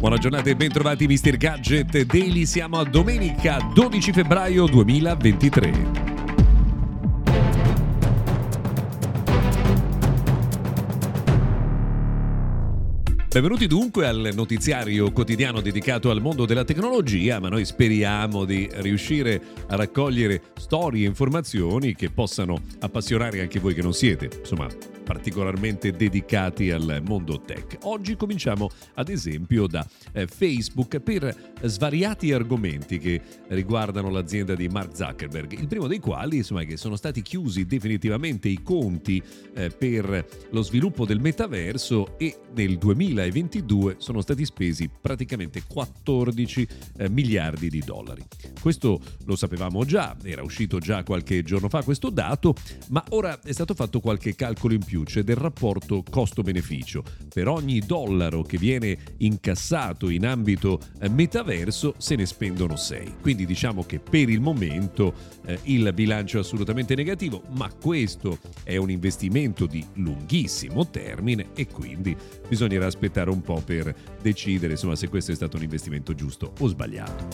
Buona giornata e bentrovati Mr. Gadget Daily, siamo a domenica 12 febbraio 2023. Benvenuti dunque al notiziario quotidiano dedicato al mondo della tecnologia, ma noi speriamo di riuscire a raccogliere storie e informazioni che possano appassionare anche voi che non siete, insomma, particolarmente dedicati al mondo tech. Oggi cominciamo ad esempio da eh, Facebook per svariati argomenti che riguardano l'azienda di Mark Zuckerberg, il primo dei quali insomma che sono stati chiusi definitivamente i conti eh, per lo sviluppo del metaverso e nel 2022 sono stati spesi praticamente 14 eh, miliardi di dollari. Questo lo sapevamo già, era uscito già qualche giorno fa questo dato, ma ora è stato fatto qualche calcolo in più c'è del rapporto costo-beneficio. Per ogni dollaro che viene incassato in ambito eh, metaverso se ne spendono 6. Quindi diciamo che per il momento eh, il bilancio è assolutamente negativo, ma questo è un investimento di lunghissimo termine e quindi bisognerà aspettare un po' per decidere insomma, se questo è stato un investimento giusto o sbagliato.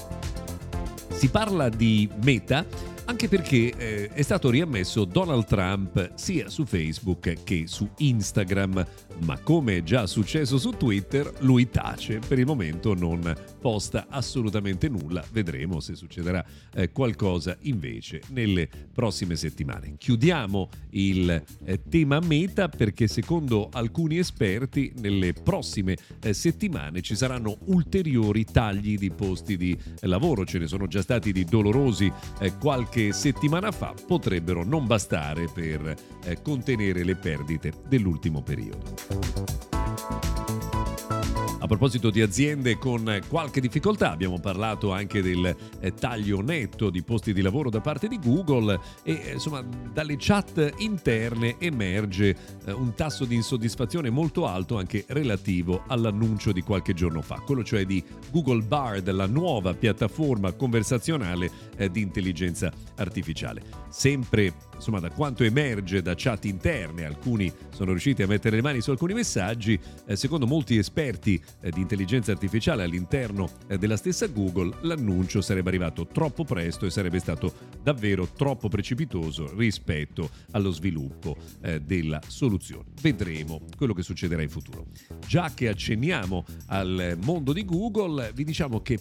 Si parla di Meta anche perché eh, è stato riammesso Donald Trump sia su Facebook che su Instagram, ma come è già successo su Twitter, lui tace, per il momento non posta assolutamente nulla, vedremo se succederà eh, qualcosa invece nelle prossime settimane. Chiudiamo il eh, tema meta perché secondo alcuni esperti nelle prossime eh, settimane ci saranno ulteriori tagli di posti di lavoro, ce ne sono già stati di dolorosi eh, qualche qualche settimana fa potrebbero non bastare per eh, contenere le perdite dell'ultimo periodo. A proposito di aziende con qualche difficoltà, abbiamo parlato anche del eh, taglio netto di posti di lavoro da parte di Google e eh, insomma dalle chat interne emerge eh, un tasso di insoddisfazione molto alto anche relativo all'annuncio di qualche giorno fa, quello cioè di Google Bard, la nuova piattaforma conversazionale di intelligenza artificiale. Sempre insomma da quanto emerge da chat interne, alcuni sono riusciti a mettere le mani su alcuni messaggi, secondo molti esperti di intelligenza artificiale all'interno eh, della stessa Google, l'annuncio sarebbe arrivato troppo presto e sarebbe stato davvero troppo precipitoso rispetto allo sviluppo eh, della soluzione. Vedremo quello che succederà in futuro. Già che accenniamo al mondo di Google, vi diciamo che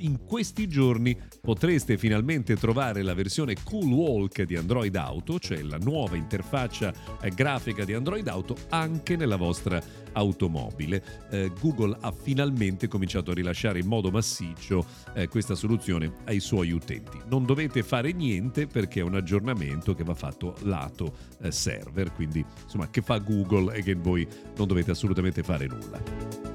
in questi giorni potreste finalmente trovare la versione Cool Walk di Android Auto, cioè la nuova interfaccia eh, grafica di Android Auto, anche nella vostra automobile. Eh, Google ha finalmente cominciato a rilasciare in modo massiccio eh, questa soluzione ai suoi utenti. Non dovete fare niente perché è un aggiornamento che va fatto lato eh, server, quindi insomma che fa Google e che voi non dovete assolutamente fare nulla.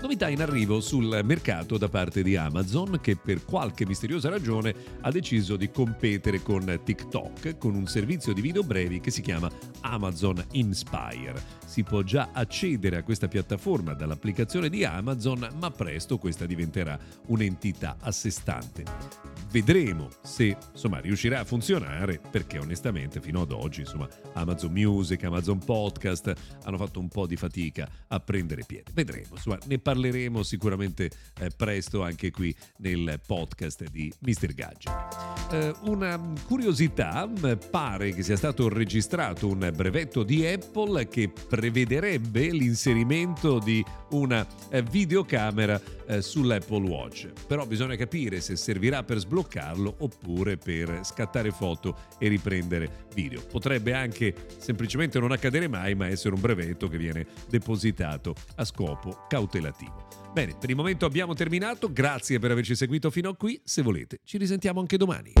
Novità in arrivo sul mercato da parte di Amazon che per qualche misteriosa ragione ha deciso di competere con TikTok con un servizio di video brevi che si chiama Amazon Inspire. Si può già accedere a questa piattaforma dall'applicazione di Amazon, ma presto questa diventerà un'entità a sé stante vedremo se insomma, riuscirà a funzionare perché onestamente fino ad oggi insomma, Amazon Music, Amazon Podcast hanno fatto un po' di fatica a prendere piede. Vedremo, insomma, ne parleremo sicuramente eh, presto anche qui nel podcast di Mr. Gadget. Eh, una curiosità, pare che sia stato registrato un brevetto di Apple che prevederebbe l'inserimento di una eh, videocamera eh, sull'Apple Watch. Però bisogna capire se servirà per sbloccarlo oppure per scattare foto e riprendere video. Potrebbe anche semplicemente non accadere mai, ma essere un brevetto che viene depositato a scopo cautelativo. Bene, per il momento abbiamo terminato, grazie per averci seguito fino a qui, se volete ci risentiamo anche domani.